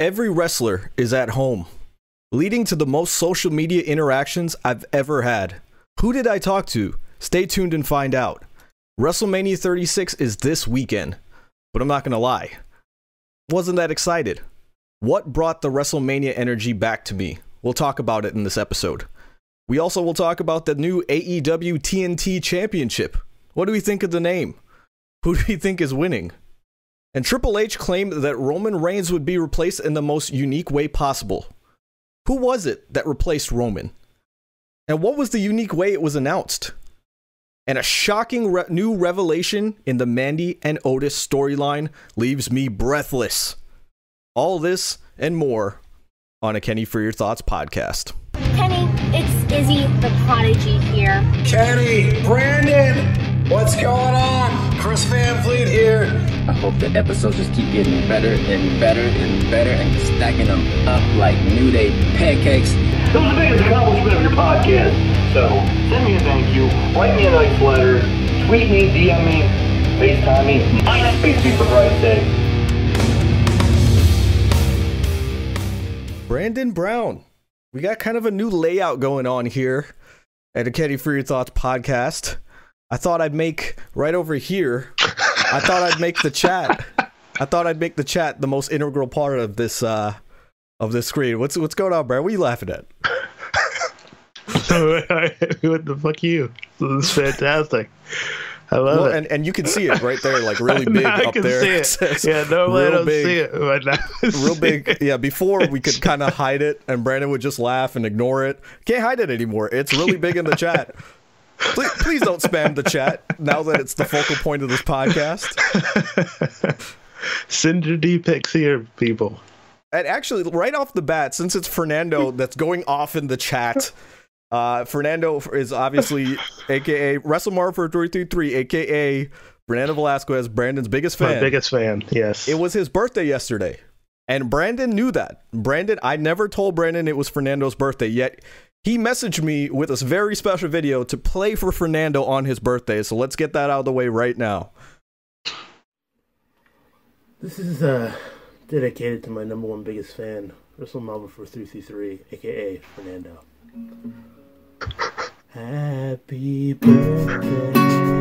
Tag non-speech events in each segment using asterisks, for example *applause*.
Every wrestler is at home, leading to the most social media interactions I've ever had. Who did I talk to? Stay tuned and find out. WrestleMania 36 is this weekend, but I'm not going to lie. Wasn't that excited. What brought the WrestleMania energy back to me? We'll talk about it in this episode. We also will talk about the new AEW TNT Championship. What do we think of the name? Who do we think is winning? And Triple H claimed that Roman Reigns would be replaced in the most unique way possible. Who was it that replaced Roman? And what was the unique way it was announced? And a shocking re- new revelation in the Mandy and Otis storyline leaves me breathless. All this and more on a Kenny for Your Thoughts podcast. Kenny, it's Izzy the Prodigy here. Kenny, Brandon, what's going on? Chris Van Vliet here. I hope the episodes just keep getting better and better and better and stacking them up like New Day pancakes. It was the biggest accomplishment of your podcast. So send me a thank you, write me a nice letter, tweet me, DM me, FaceTime me, MySpace me for Christ's sake. Brandon Brown. We got kind of a new layout going on here at a Kenny for Your Thoughts podcast. I thought I'd make right over here. I thought I'd make the chat. I thought I'd make the chat the most integral part of this uh of this screen. What's what's going on, Brad? What are you laughing at? *laughs* what the fuck you? This is fantastic. I love Well, it. and, and you can see it right there, like really *laughs* big up can there. see It *laughs* it. says yeah, normally I don't big. see it, but now real big. Yeah, before we could kind of hide it, and Brandon would just laugh and ignore it. Can't hide it anymore. It's really big in the chat. Please, please don't spam the chat now that it's the focal point of this podcast. *laughs* Send your D pics here, people. And actually, right off the bat, since it's Fernando *laughs* that's going off in the chat, uh, Fernando is obviously *laughs* AKA WrestleMar for 333, AKA Fernando Velasquez, Brandon's biggest fan. My biggest fan. Yes. It was his birthday yesterday. And Brandon knew that. Brandon, I never told Brandon it was Fernando's birthday, yet he messaged me with this very special video to play for Fernando on his birthday. So let's get that out of the way right now. This is uh, dedicated to my number one biggest fan, Russell Marvel for 333, aka Fernando. Happy birthday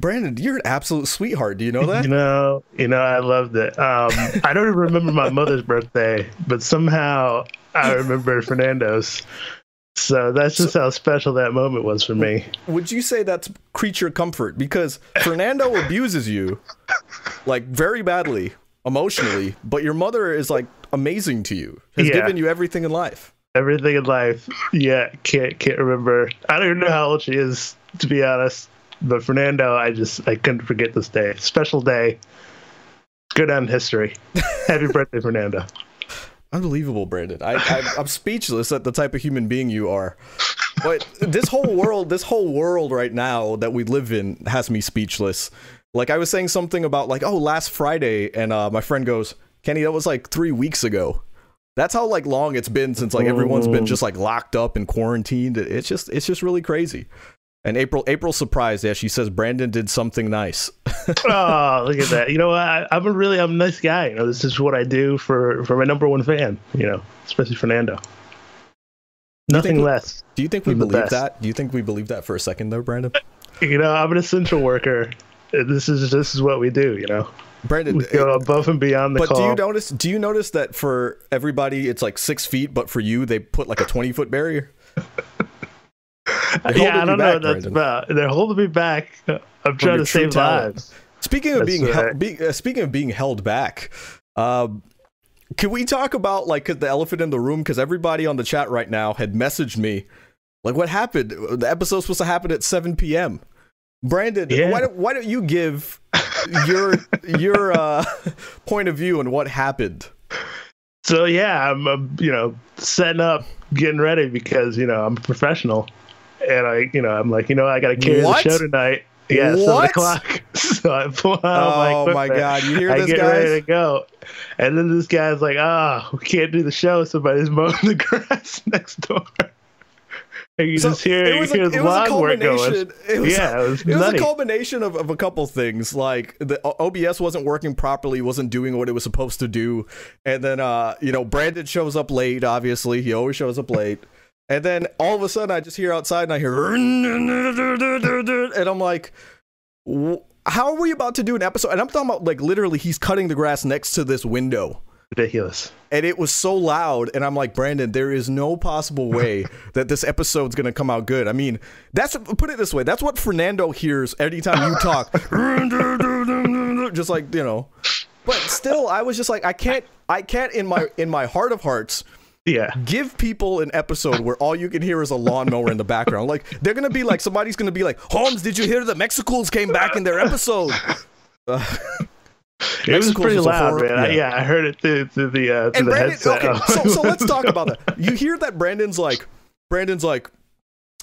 Brandon, you're an absolute sweetheart. Do you know *laughs* that? You know, you know, I loved it. Um, I don't even remember my mother's birthday, but somehow I remember Fernando's. So that's just how special that moment was for me. Would you say that's creature comfort? Because Fernando abuses you like very badly emotionally, but your mother is like amazing to you, has Yeah. given you everything in life. Everything in life, yeah, can't can't remember. I don't even know how old she is, to be honest. But Fernando, I just I couldn't forget this day. Special day. Go down in history. *laughs* Happy birthday, Fernando. Unbelievable, Brandon. I, I I'm speechless at the type of human being you are. But this whole world, this whole world right now that we live in has me speechless. Like I was saying something about like, oh, last Friday, and uh, my friend goes, Kenny, that was like three weeks ago. That's how like long it's been since like everyone's been just like locked up and quarantined. It's just it's just really crazy. And April April surprised. Yeah, she says Brandon did something nice. *laughs* oh, look at that. You know, I, I'm a really I'm a nice guy. You know, this is what I do for for my number one fan. You know, especially Fernando. Nothing we- less. Do you think we believe that? Do you think we believe that for a second though, Brandon? You know, I'm an essential worker. This is this is what we do. You know, Brandon, we go above and beyond the But call. do you notice? Do you notice that for everybody it's like six feet, but for you they put like a twenty foot barrier? Yeah, I don't know what that's Brandon. about. They're holding me back. I'm trying to save talent. lives. Speaking of That's being, right. held, be, uh, speaking of being held back, um, can we talk about like the elephant in the room? Because everybody on the chat right now had messaged me, like, what happened? The episode's supposed to happen at seven p.m. Brandon, Yeah. why don't why don't you give your your uh, *laughs* point of view on what happened. So yeah, I'm, I'm you know setting up, getting ready because you know I'm a professional, and I you know I'm like you know I got to carry What? the show tonight. Yeah, seven o'clock. *laughs* So I pull out Oh my my. God, you hear I this, get guys? ready to go, and then this guy's like, "Ah, we can't do the show. Somebody's mowing the *laughs* grass next door." And you So just hear it you was a, it the was a lawnmower going. culmination. It was, Yeah, it was it was a nutty. culmination of, of a couple things. Like the OBS wasn't working properly, wasn't doing what it was supposed to do, and then uh, you know, Brandon shows up late. Obviously, he always shows up late. And then all of a sudden, I just hear outside, and I hear, and I'm like, "How are we about to do an episode?" And I'm talking about like literally, he's cutting the grass next to this window Ridiculous. and it was so loud and i'm like brandon there is no possible way *laughs* that this episode's gonna come out good i mean that's put it this way that's what fernando hears anytime you talk *laughs* just like you know but still i was just like i can't i can't in my in my heart of hearts Yeah. give people an episode where all you can hear is a lawnmower in the background like they're gonna be like somebody's gonna be like holmes did you hear the mexicals came back in their episode *laughs* It was pretty was loud, horror- man. I, yeah. yeah, I heard it through, through the uh, through and the Brandon, headset. okay, so, so let's talk about that. *laughs* You hear that Brandon's like, Brandon's like,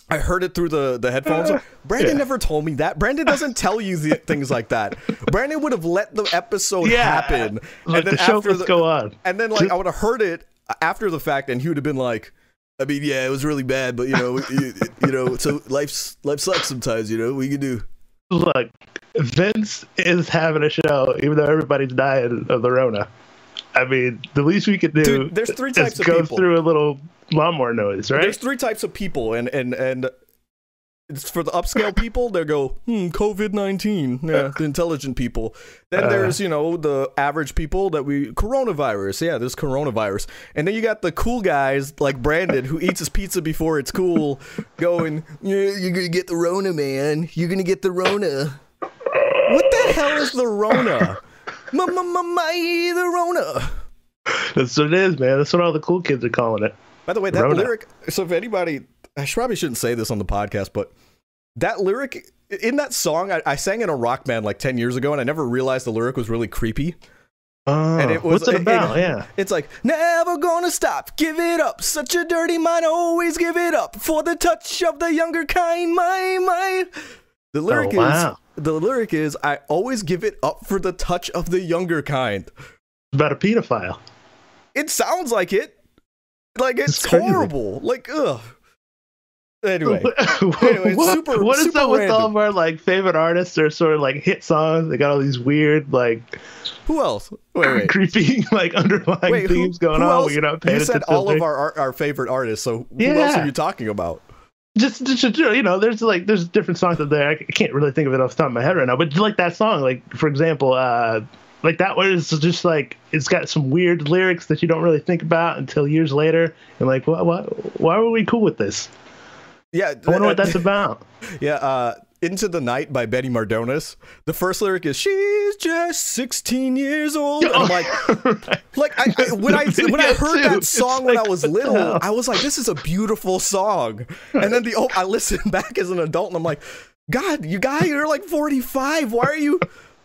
I heard it through the, the headphones. Brandon Yeah. never told me that. Brandon doesn't tell you the, things like that. Brandon would have let the episode Yeah, happen, Let the show after must go on. and then like I would have heard it after the fact, and he would have been like, I mean, yeah, it was really bad, but you know, you, you know, so life's life sucks sometimes. You know, we can do. Look, Vince is having a show, even though everybody's dying of the Rona. I mean, the least we could do Dude, there's three is types of go people. through a little lawnmower noise, right? There's three types of people, and and and it's for the upscale people. They go, hmm, COVID nineteen. Yeah, the intelligent people. Then Uh. there's you know the average people that we coronavirus. Yeah, there's coronavirus, and then you got the cool guys like Brandon who eats his pizza before it's cool, going, yeah, you're gonna get the Rona, man. You're gonna get the Rona. What the hell is the Rona? My, the Rona. That's what it is, man. That's what all the cool kids are calling it. By the way, that Rona. lyric. So if anybody, I should, probably shouldn't say this on the podcast, but that lyric in that song, I, I sang in a rock band like ten years ago, and I never realized the lyric was really creepy. Oh, And it was- what's it it- about? it- yeah. It's like never gonna stop, give it up. Such a dirty mind, always give it up for the touch of the younger kind. My my. The oh, lyric Oh, wow. is the lyric is I always give it up for the touch of the younger kind. It's about a pedophile. It sounds like it. Like it's, It's horrible. Like ugh. Anyway, *laughs* Anyway, what- super- what is super up with all of our like favorite artists? They're sort of like hit songs. They got all these weird, like who else? Wait, wait. *laughs* creepy, like underlying Wait, who, themes going who on. else? You're not paying you said all of our, our favorite artists. So who else are you talking about? just, just you know, there's like there's different songs out there. I can't really think of it off the top of my head right now, but like that song, like for example, uh, like that one is just like it's got some weird lyrics that you don't really think about until years later, and like, what, what, why were we cool with this? Yeah, I wonder what that's about. *laughs* yeah. Uh, Into the Night by Benny Mardones. The first lyric is "She's just 16 years old." And I'm like, *laughs* like I, I when I when I heard that song when I was little. I was like, "This is a beautiful song." And then the oh, I listened *laughs* back as an adult, and I'm like, "God, you guy, you're like 45. Why are you?"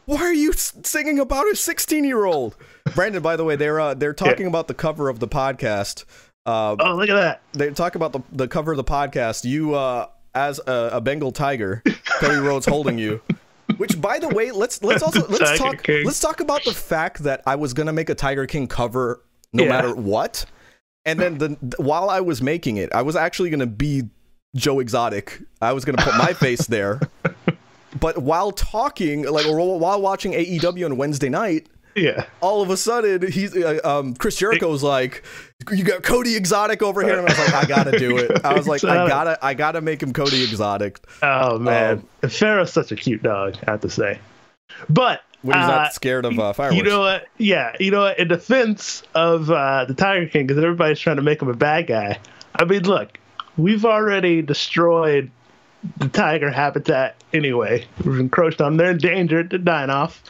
Why are you singing about a 16 year old? Brandon, by the way, they're uh, they're talking about the cover of the podcast. Uh, oh, look at that! they talk about the, the cover of the podcast. You, uh, as a, a Bengal tiger, Cody Rhodes holding you. Which, by the way, let's let's also let's Tiger talk King. let's talk about the fact that I was gonna make a Tiger King cover no Yeah. matter what, and then the while I was making it, I was actually gonna be Joe Exotic. I was gonna put my face there. But while talking, like while watching AEW on Wednesday night, Yeah, all of a sudden he's uh, um Chris Jericho's like you got Cody Exotic over here and I was like I got to do it. I was like I got to I got to make him Cody Exotic Oh man, Um, Pharaoh's such a cute dog. I have to say, but when he's uh, not scared of uh, fireworks. You know what? Yeah, you know what? In defense of uh, the Tiger King, because everybody's trying to make him a bad guy. I mean, look, we've already destroyed the tiger habitat anyway. We've encroached on. They're endangered. They're dying off.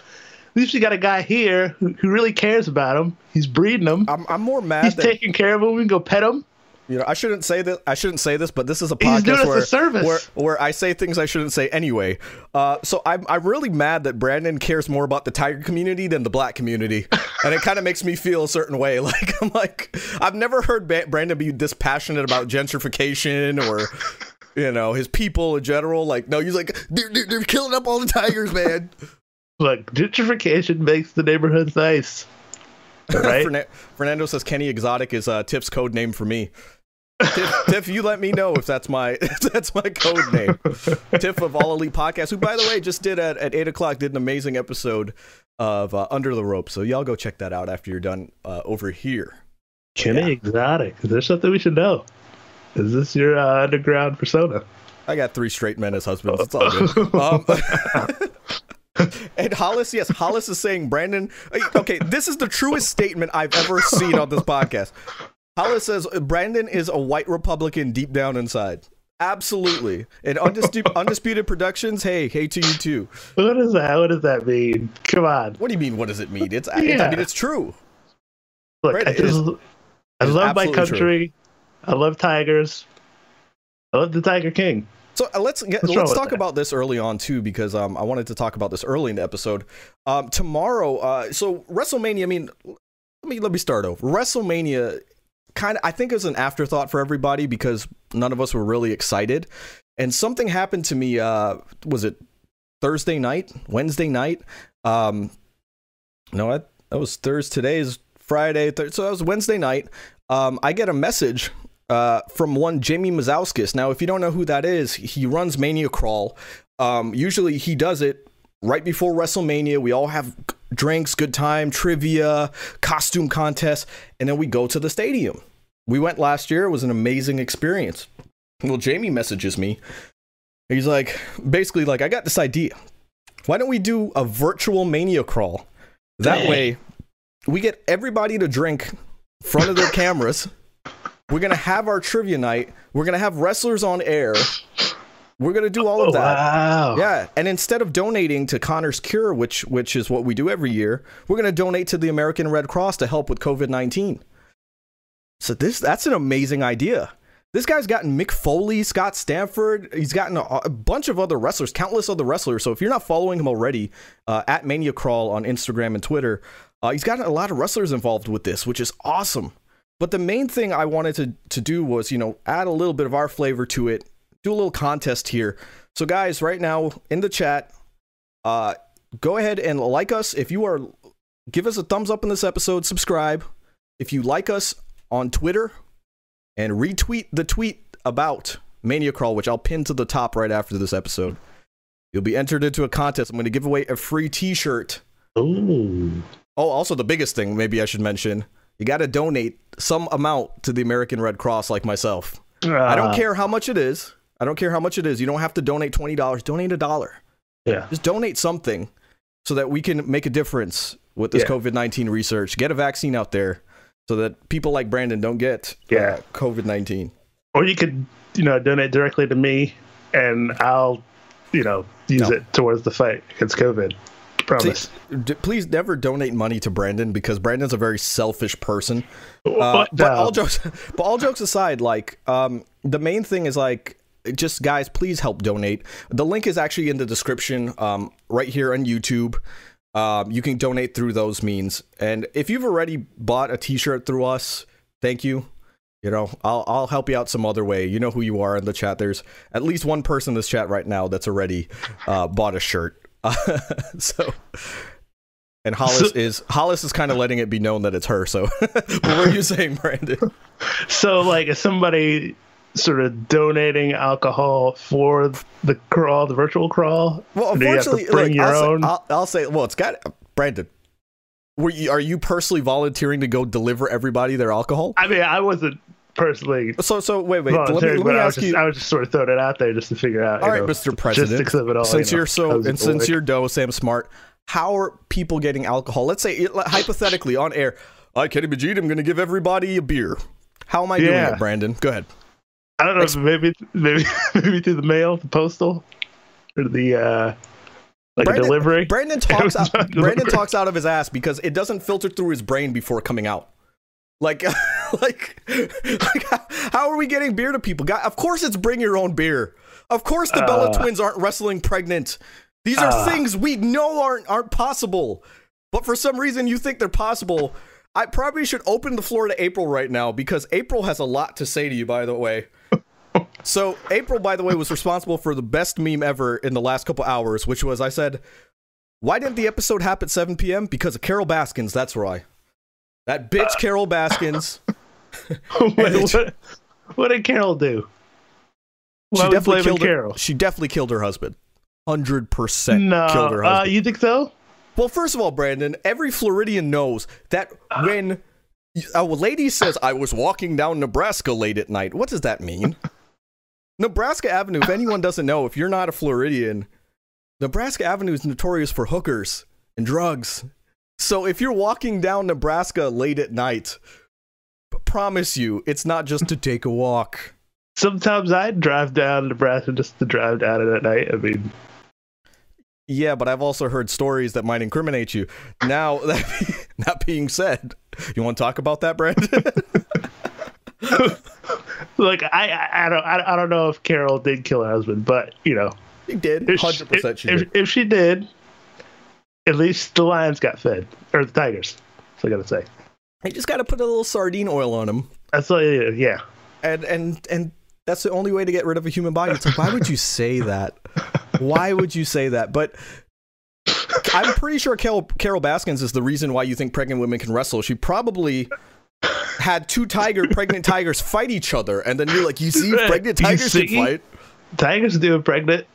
At least we got a guy here who, who really cares about them. He's breeding them. I'm I'm more mad He's that taking care of them. We can go pet them. You know, I shouldn't say that. I shouldn't say this, but this is a podcast us a where, where where I say things I shouldn't say anyway. Uh, so I'm I'm really mad that Brandon cares more about the tiger community than the black community, *laughs* and it kind of makes me feel a certain way. *laughs* Like I'm like I've never heard ba- Brandon be this passionate about gentrification or you know his people in general. Like no, he's like they're, they're killing up all the tigers, man. *laughs* Look, gentrification makes the neighborhoods nice. *laughs* Right? Fernan- Fernando says Kenny Exotic is uh, Tiff's code name for me. Tiff, *laughs* Tiff, you let me know if that's my *laughs* if that's my code name. Tiff of All Elite Podcast, who by the way just did at, at eight o'clock did an amazing episode of uh, Under the Rope. So y'all go check that out after you're done uh, over here. Kenny Exotic. Is there something we should know? Is this your uh, underground persona? I got three straight men as husbands. It's all good. Um, *laughs* and Hollis, yes, Hollis is saying Brandon. Uh, okay, this is the truest statement I've ever seen on this podcast. Hollis says Brandon is a white Republican deep down inside. Absolutely. And Undispu- *laughs* Undisputed Productions, hey, hey to you too. What is that? What does that mean? Come on. What do you mean? What does it mean? It's, it's I Yeah. mean, it's true. Look, Right, I just is- I love my absolutely true. country. I love tigers. I love the Tiger King. So uh, let's get, wrong let's talk that? about this early on too, because um, I wanted to talk about this early in the episode. Um, tomorrow, uh, so WrestleMania. I mean, let me let me start over. WrestleMania, kind of, I think, is an afterthought for everybody because none of us were really excited. And something happened to me. Uh, was it Thursday night, Wednesday night? Um, no, I, that was Thursday. Today is Friday, th- so that was Wednesday night. Um, I get a message uh, from one Jamie Mazowskis. Now, if you don't know who that is, he runs Mania Crawl. Um, usually, he does it right before WrestleMania. We all have drinks, good time, trivia, costume contests, and then we go to the stadium. We went last year. It was an amazing experience. Well, Jamie messages me. He's like, basically, like, I got this idea. Why don't we do a virtual Mania Crawl? That way, we get everybody to drink front of their *laughs* cameras. We're gonna have our trivia night. We're gonna have wrestlers on air. We're gonna do all of that. Wow. Yeah, and instead of donating to Connor's Cure, which which is what we do every year, we're gonna donate to the American Red Cross to help with COVID nineteen. So this that's an amazing idea. This guy's gotten Mick Foley, Scott Stanford. He's gotten a, a bunch of other wrestlers, countless other wrestlers. So if you're not following him already, uh, at Mania Crawl on Instagram and Twitter, uh, he's gotten a lot of wrestlers involved with this, which is awesome. But the main thing I wanted to to do was, you know, add a little bit of our flavor to it, do a little contest here. So guys, right now in the chat, uh, go ahead and like us if you are. Give us a thumbs up in this episode. Subscribe if you like us on Twitter, and retweet the tweet about Mania Crawl, which I'll pin to the top right after this episode. You'll be entered into a contest. I'm going to give away a free T-shirt. Ooh. Oh, also the biggest thing, maybe I should mention, you got to donate some amount to the American Red Cross, like myself. I don't Ah, care how much it is. I don't care how much it is. You don't have to donate twenty dollars. Donate a dollar. Yeah. Just donate something so that we can make a difference with this Yeah. COVID nineteen research. Get a vaccine out there so that people like Brandon don't get Yeah. COVID nineteen. Or you could, you know, donate directly to me, and I'll, you know, use No. it towards the fight against COVID. Promise. D- please never donate money to Brandon because Brandon's a very selfish person. Uh, but all jokes, *laughs* but all jokes aside, like um, the main thing is like, just guys, please help donate. The link is actually in the description, um, right here on YouTube. Um, you can donate through those means, and if you've already bought a T-shirt through us, thank you. You know, I'll I'll help you out some other way. You know who you are in the chat. There's at least one person in this chat right now that's already uh, bought a shirt. *laughs* so, and *laughs* Hollis So- is Hollis is kind of letting it be known that it's her. So, *laughs* what were you saying, Brandon? So, like, is somebody sort of donating alcohol for the crawl, the virtual crawl? Well, you unfortunately, bring like, your I'll, own. Say, I'll, I'll say, well, it's got Brandon. Were you, are you personally volunteering to go deliver everybody their alcohol? I mean, I wasn't personally So, so wait, wait. Let me, let me but I was ask just, you. I was just sort of throwing it out there just to figure out. All right, know, Mr. President. all. since you know, you're so and since you're Doe Sam Smart, how are people getting alcohol? Let's say hypothetically on air, I Kenny Majid, I'm going to give everybody a beer. How am I doing Yeah. it, Brandon? Go ahead. I don't know, if maybe maybe *laughs* maybe through the mail, the postal, or the uh, like Brandon- a delivery. Brandon *laughs* talks out. Brandon talks out of his ass because it doesn't filter through his brain before coming out. *laughs* Like, like, like how, how are we getting beer to people? God, of course, it's bring your own beer. Of course, the Bella Uh. twins aren't wrestling pregnant. These are Uh. things we know aren't aren't possible. But for some reason, you think they're possible. I probably should open the floor to April right now because April has a lot to say to you. By the way. *laughs* So April, by the way, was responsible for the best meme ever in the last couple hours, which was I said, "Why didn't the episode happen at 7 p.m.? Because of Carol Baskins. That's why. That bitch Carol Baskins. *laughs* what, what, what did Carol do? She definitely killed her. Carol. She definitly killed her husband. Hundred percent No, killed her uh, husband. you think so? well, first of all, Brandon, every Floridian knows that when a lady says, "I was walking down Nebraska late at night," what does that mean? Nebraska Avenue. If anyone doesn't know, if you're not a Floridian, Nebraska Avenue is notorious for hookers and drugs. So if you're walking down Nebraska late at night, promise you, it's not just to take a walk. Sometimes I drive down Nebraska just to drive down it at night. I mean, Yeah, but I've also heard stories that might incriminate you. Now, *laughs* that, that being said, you want to talk about that, Brandon? *laughs* like I, I, don't, I, I don't know if Carol did kill her husband, but you know, she did. 100% she if, if she did, at least the lions got fed or the tigers. What I gotta say. You just got to put a little sardine oil on them. That's what, yeah. And, and, and that's the only way to get rid of a human body. It's like, why would you say that? Why would you say that? But I'm pretty sure Carol, Carol Baskins is the reason why you think pregnant women can wrestle. She probably had two tiger pregnant tigers fight each other, and then you're like, you see, *laughs* pregnant tigers can see? fight. Tigers do it pregnant.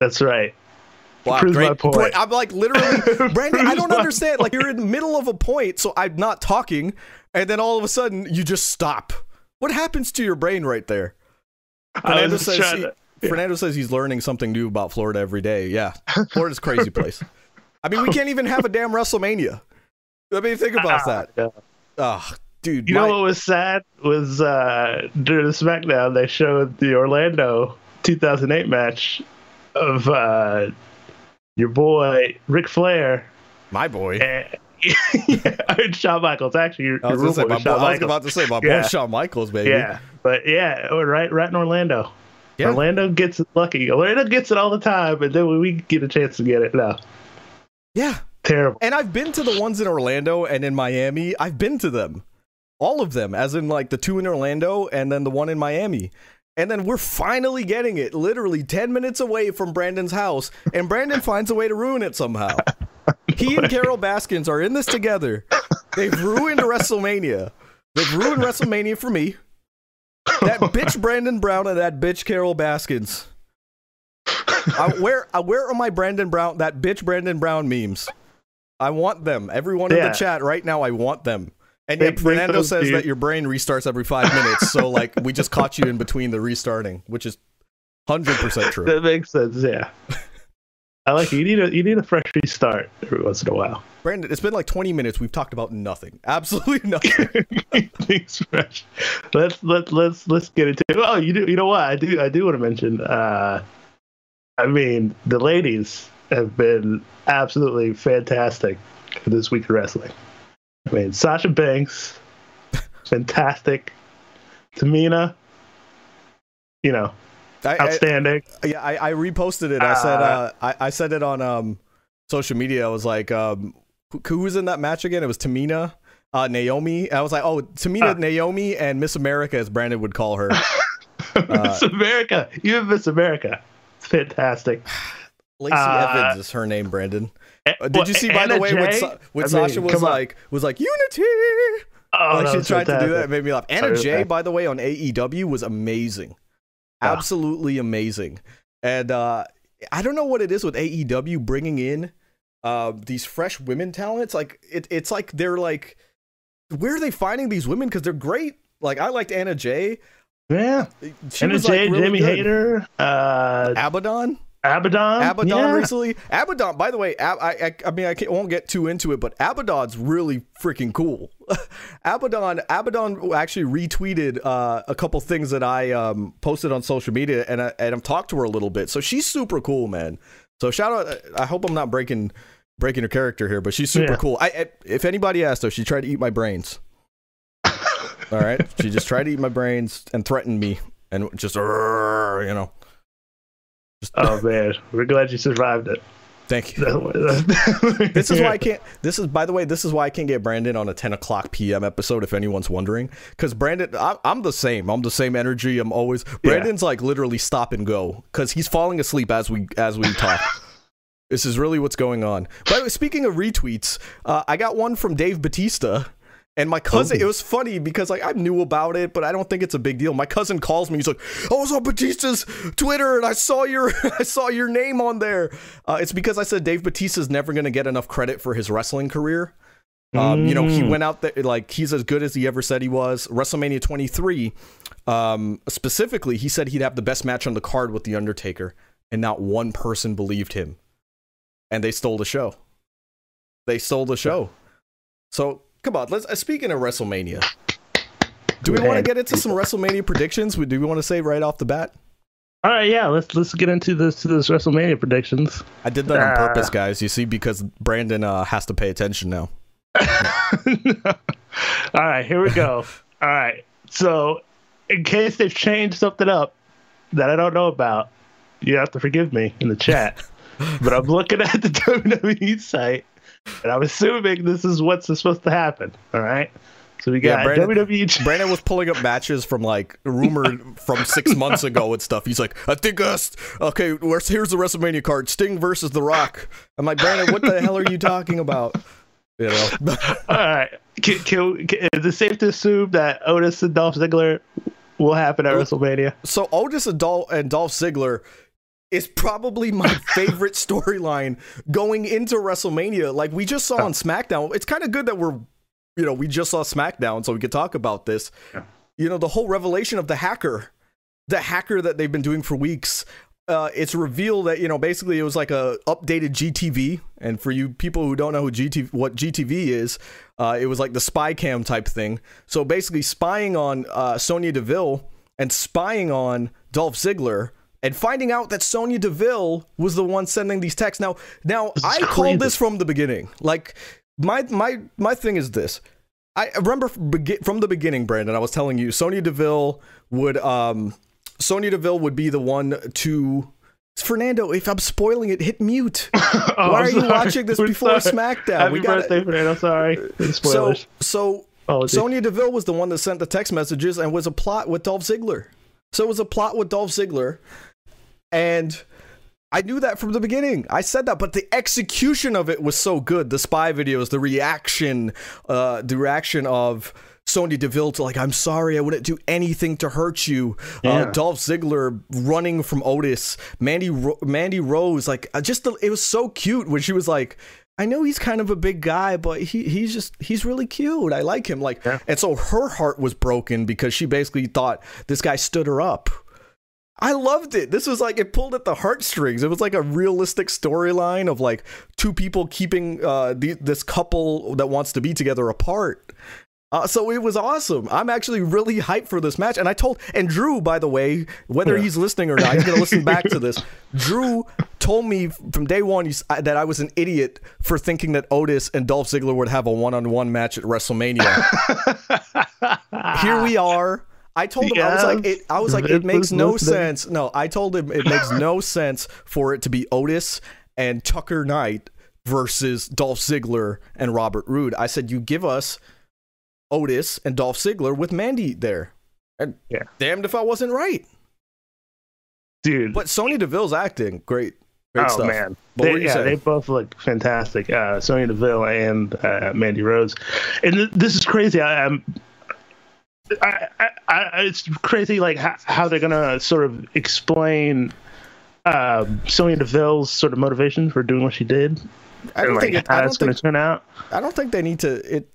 That's right. Wow, proves great my point. point. I'm like literally, *laughs* Brandon. I don't my understand. Like you're in the middle of a point, so I'm not talking, and then all of a sudden you just stop. What happens to your brain right there? Fernando says he, to- Fernando says he's learning something new about Florida every day. Yeah, Florida's a crazy place. I mean, we can't even have a damn WrestleMania. I mean, think about that. Yeah. Oh, dude. You my- know what was sad was uh, during the SmackDown they showed the Orlando 2008 match of uh, your boy Ric Flair my boy. and *laughs* yeah, Shawn Michaels. Actually, your, I was, your say, boy my was boy, I was about to say my boy Shawn Michaels, baby. Yeah, but yeah, right, right in Orlando. Yeah. Orlando gets it lucky. Orlando gets it all the time, and then we get a chance to get it, no, yeah. terrible. And I've been to the ones in Orlando and in Miami. I've been to them. All of them, as in like the two in Orlando and then the one in Miami. And then we're finally getting it literally 10 minutes away from Brandon's house. And Brandon finds a way to ruin it somehow. He and Carol Baskins are in this together. They've ruined WrestleMania. They've ruined WrestleMania for me. That bitch Brandon Brown and that bitch Carol Baskins. I, where, I, where are my Brandon Brown, that bitch Brandon Brown memes? I want them. Everyone in the chat right now, I want them. And Make- yet Fernando says dude. that your brain restarts every five minutes. So like we just caught you in between the restarting, which is hundred percent true. That makes sense. Yeah, I like it. you need a you need a fresh restart every once in a while. Brandon, it's been like twenty minutes. We've talked about nothing. Absolutely *laughs* nothing. *laughs* Things fresh. Let's let's let's let's get into. Oh, you do. You know what? I do. I do want to mention. Uh, I mean, the ladies have been absolutely fantastic this week of wrestling. I mean, Sasha Banks, fantastic. Tamina, you know, I, I, outstanding. yeah, I, I reposted it. I said uh, I, I said it on um social media. I was like, um, who, was in that match again? It was Tamina, uh, Naomi. I was like, oh, Tamina, Ah. Naomi, and Miss America, as Brandon would call her. *laughs* Miss America, you have Miss America. It's fantastic. Lacey Uh, Evans is her name, Brandon. Uh, did you see, by the Anna way, when, Sa- when I mean, Sasha was come on. like was like Unity? oh, like that she was tried to do that, it made me laugh. Anna Sorry, Jay, by the way, on AEW was amazing, Ah. absolutely amazing. And uh, I don't know what it is with AEW bringing in uh, these fresh women talents. Like it, it's like they're like, where are they finding these women? Because they're great. Like I liked Anna Jay Yeah, She Anna was Jay, like really Jamie good. Hayter, uh, Abaddon. Abaddon, Abaddon yeah. recently. Abaddon, by the way, Ab- I, I, I mean, I can't, won't get too into it, but Abaddon's really freaking cool. *laughs* Abaddon, Abaddon actually retweeted uh, a couple things that I um, posted on social media, and I, and I've talked to her a little bit. So she's super cool, man. So shout out. I hope I'm not breaking breaking her character here, but she's super Yeah. cool. I, I if anybody asked her, she tried to eat my brains. *laughs* All right, she just tried to eat my brains and threatened me, and just you know. *laughs* Oh man, we're glad you survived it. thank you. *laughs* this is why I can't. This is, by the way, this is why I can't get Brandon on a 10 o'clock p.m. episode. If anyone's wondering, because Brandon, I, I'm the same. I'm the same energy. I'm always. Brandon's like literally stop and go because he's falling asleep as we as we talk. *laughs* this is really what's going on. By the way, speaking of retweets, uh, I got one from Dave Batista. And my cousin, Oh. it was funny because like I knew about it, but I don't think it's a big deal. My cousin calls me. He's like, "I was on Batista's Twitter and I saw your *laughs* I saw your name on there." Uh, it's because I said Dave Batista's never going to get enough credit for his wrestling career. Um, You know, he Mm. went out there like he's as good as he ever said he was. WrestleMania 23, um, specifically, he said he'd have the best match on the card with the Undertaker, and not one person believed him. And they stole the show. They stole the show. So come on, let's. Uh, speaking of WrestleMania, do we want to get into some WrestleMania predictions? Do we want to say right off the bat? All right, yeah, let's let's get into this to this WrestleMania predictions. I did that on Ah. purpose, guys. You see, because Brandon uh, has to pay attention now. *laughs* All right, here we go. *laughs* All right, so in case they've changed something up that I don't know about, you have to forgive me in the chat. but I'm looking at the *laughs* WWE site, and I'm assuming this is what's supposed to happen. All right, so we Yeah, got Brandon- WWE. Brandon was pulling up matches from like rumored from six *laughs* months ago and stuff. He's like, I think us. Okay, where's here's the WrestleMania card: Sting versus The Rock. I'm like, Brandon, what the hell are you talking about? You know, *laughs* All right, can, can, can, is it safe to assume that Otis and Dolph Ziggler will happen at oh, WrestleMania? so Otis and Dolph, and Dolph Ziggler is probably my *laughs* favorite storyline going into WrestleMania. Like we just saw on SmackDown. It's kind of good that we're, you know, we just saw SmackDown, so we could talk about this. You know, the whole revelation of the hacker, the hacker that they've been doing for weeks. Uh, it's revealed that you know basically it was like a updated GTV, and for you people who don't know who GTV, what GTV is, uh, it was like the spy cam type thing. So basically, spying on uh, Sonya Deville and spying on Dolph Ziggler and finding out that Sonya Deville was the one sending these texts. Now, now I crazy. called this from the beginning. Like my my my thing is this. I remember from the beginning, Brandon. I was telling you, Sonya Deville would um, Sonya Deville would be the one to. Fernando, if I'm spoiling it, hit mute. *laughs* Oh, Why are you watching this *laughs* We're before sorry. SmackDown? Happy We gotta- birthday, Fernando. Sorry. So, Spoilers. so Oh, dude. Sonya Deville was the one that sent the text messages and was a plot with Dolph Ziggler. So it was a plot with Dolph Ziggler, and I knew that from the beginning. I said that, but the execution of it was so good. The spy videos, the reaction, uh, the reaction of Sonya Deville to like, "I'm sorry, I wouldn't do anything to hurt you." Uh, Dolph Ziggler running from Otis, Mandy Ro- Mandy Rose, like uh, just the, it was so cute when she was like. I know he's kind of a big guy, but he he's just he's really cute. I like him. Like, Yeah. and so her heart was broken because she basically thought this guy stood her up. I loved it. This was like it pulled at the heartstrings. It was like a realistic storyline of like two people keeping uh, the, this couple that wants to be together apart. Uh, so it was awesome. I'm actually really hyped for this match. And I told, and Drew, by the way, whether Yeah. he's listening or not, he's going to listen back to this. Drew told me from day one that I was an idiot for thinking that Otis and Dolph Ziggler would have a one on one match at WrestleMania. *laughs* Here we are. I told him I was like, it, I was like, it Vince *laughs* makes no listening. sense. No, I told him it makes no *laughs* sense for it to be Otis and Tucker Knight versus Dolph Ziggler and Robert Roode. I said, you give us Otis and Dolph Ziggler with Mandy there. And Yeah. damned if I wasn't right. dude. But Sonya Deville's acting great. Great oh stuff. man, What they, yeah, saying? they both look fantastic. Uh, Sonya Deville and uh, Mandy Rose, and th- this is crazy. I, I'm, I, I, it's crazy like how, how they're gonna sort of explain um, Sonya Deville's sort of motivation for doing what she did, I don't like think it, how I it's don't gonna think turn out. I don't think they need to. It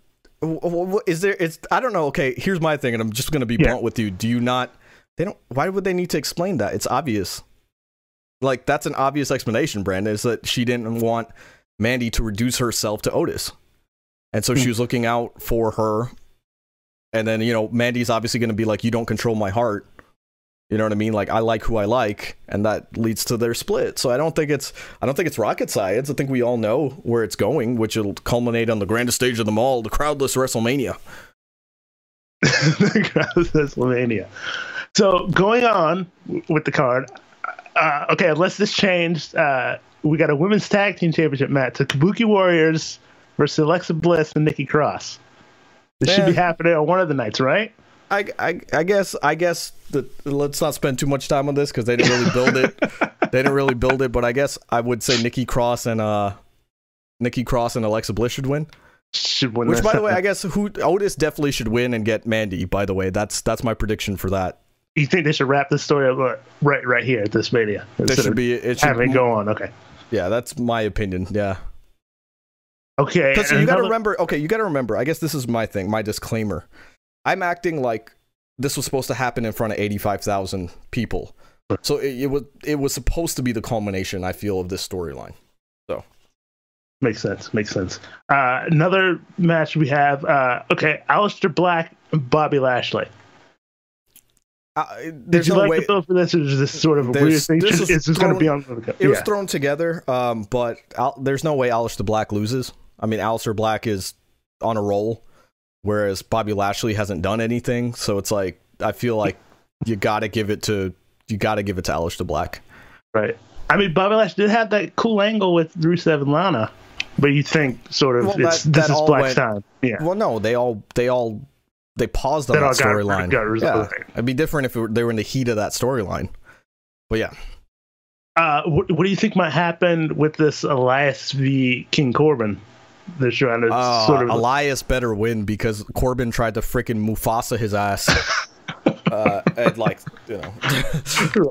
is there? It's I don't know. Okay, here's my thing, and I'm just gonna be Yeah. blunt with you. Do you not? They don't. Why would they need to explain that? It's obvious. Like that's an obvious explanation, Brandon. Is that she didn't want Mandy to reduce herself to Otis, and so she was looking out for her. And then you know Mandy's obviously going to be like, "You don't control my heart," You know what I mean? Like I like who I like, and that leads to their split. So I don't think it's I don't think it's rocket science. I think we all know where it's going, which will culminate on the grandest stage of them all, the crowdless WrestleMania. the *laughs* crowdless WrestleMania. So going on with the card. Uh, okay, unless this changed, uh, we got a women's tag team championship match: the Kabuki Warriors versus Alexa Bliss and Nikki Cross. This should be happening on one of the nights, right? I, I, I guess I guess that let's not spend too much time on this because they didn't really build it. *laughs* they didn't really build it, but I guess I would say Nikki Cross and uh, Nikki Cross and Alexa Bliss should win. Should win Which, this by the way. I *laughs* guess who Otis definitely should win and get Mandy. By the way, that's that's my prediction for that. you think they should wrap this story up uh, right, right here at this Mania? Instead should be it should having it go on. Okay, Yeah, that's my opinion. Yeah, okay. because you got to remember. Okay, you got to remember. I guess this is my thing. My disclaimer. I'm acting like this was supposed to happen in front of 85,000 people. So it, it was it was supposed to be the culmination. I feel of this storyline. So makes sense. Makes sense. Uh, another match we have. Uh, okay, Aleister Black and Bobby Lashley. Uh, Did you no like way. the build for this, or is this sort of a weird thing? this is, going to be on. The It was thrown together, um, but Al- there's no way Aleister Black loses. I mean, Aleister Black is on a roll, whereas Bobby Lashley hasn't done anything. So it's like I feel like you got to give it to you got to give it to Aleister Black. Right. I mean, Bobby Lashley did have that cool angle with Rusev and Lana, but you think sort of Well, it's that- this that is all Black's went- time. Yeah. Well, no, they all they all they paused on That that got- storyline. Yeah, it'd be different if it were, they were in the heat of that storyline. But yeah, Uh, what, what do you think might happen with this Elias v King Corbin? They're trying to uh, sort of. Elias better win because Corbin tried to freaking Mufasa his ass. *laughs* uh, and like you know,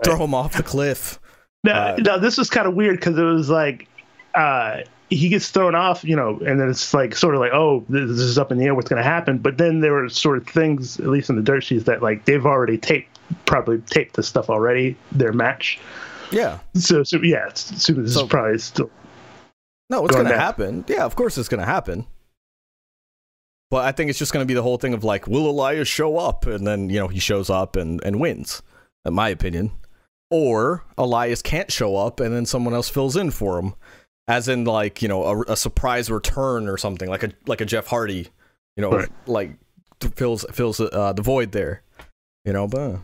throw him off the cliff. No, Uh, no, this was kind of weird because it was like uh, he gets thrown off, you know, and then it's like sort of like, oh, this is up in the air, what's going to happen? But then there were sort of things, at least in the dirt sheets, that like they've already taped, probably taped the stuff already, their match. Yeah. So, so yeah, it's, so this So- is probably still. No, it's Going going to happen. Yeah, of course it's going to happen. But I think it's just going to be the whole thing of like, will Elias show up? And then, you know, he shows up and, and wins, in my opinion. Or Elias can't show up and then someone else fills in for him. As in, like, you know, a, a surprise return or something, like a like a Jeff Hardy, you know, Right. like fills fills uh, the void there. You know, but